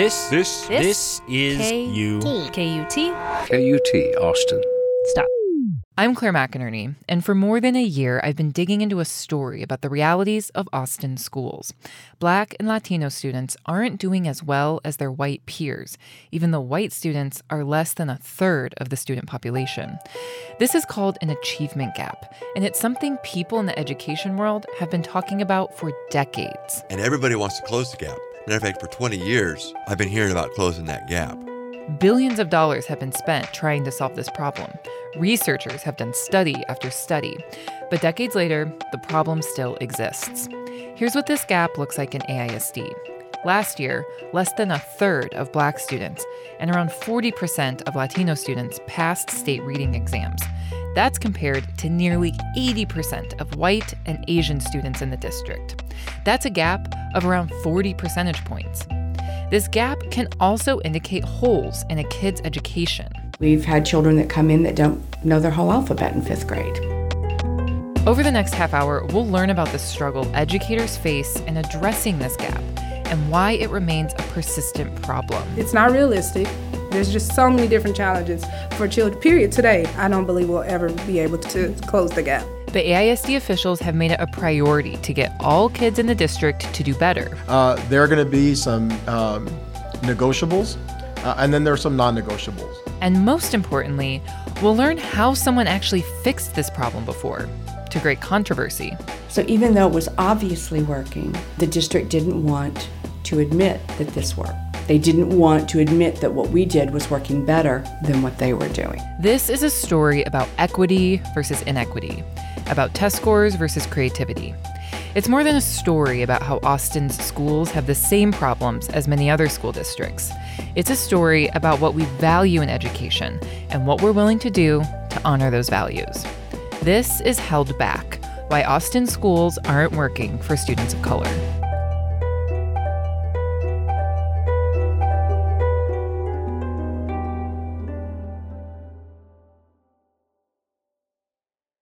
This, This, this, is K- you. KUT. KUT, Austin. Stop. I'm Claire McInerny, and for more than a year, I've been digging into a story about the realities of Austin schools. Black and Latino students aren't doing as well as their white peers, even though white students are less than a third of the student population. This is called an achievement gap, and it's something people in the education world have been talking about for decades. And everybody wants to close the gap. Matter of fact, for 20 years, I've been hearing about closing that gap. Billions of dollars have been spent trying to solve this problem. Researchers have done study after study. But decades later, the problem still exists. Here's what this gap looks like in AISD. Last year, less than a third of black students and around 40% of Latino students passed state reading exams. That's compared to nearly 80% of white and Asian students in the district. That's a gap of around 40 percentage points. This gap can also indicate holes in a kid's education. We've had children that come in that don't know their whole alphabet in fifth grade. Over the next half hour, we'll learn about the struggle educators face in addressing this gap and why it remains a persistent problem. It's not realistic. There's just so many different challenges for children. Period. Today, I don't believe we'll ever be able to close the gap. But AISD officials have made it a priority to get all kids in the district to do better. Uh, there are going to be some um, negotiables, uh, and then there are some non negotiables. And most importantly, we'll learn how someone actually fixed this problem before, to great controversy. So even though it was obviously working, the district didn't want to admit that this worked. They didn't want to admit that what we did was working better than what they were doing. This is a story about equity versus inequity, about test scores versus creativity. It's more than a story about how Austin's schools have the same problems as many other school districts. It's a story about what we value in education and what we're willing to do to honor those values. This is Held Back Why Austin Schools Aren't Working for Students of Color.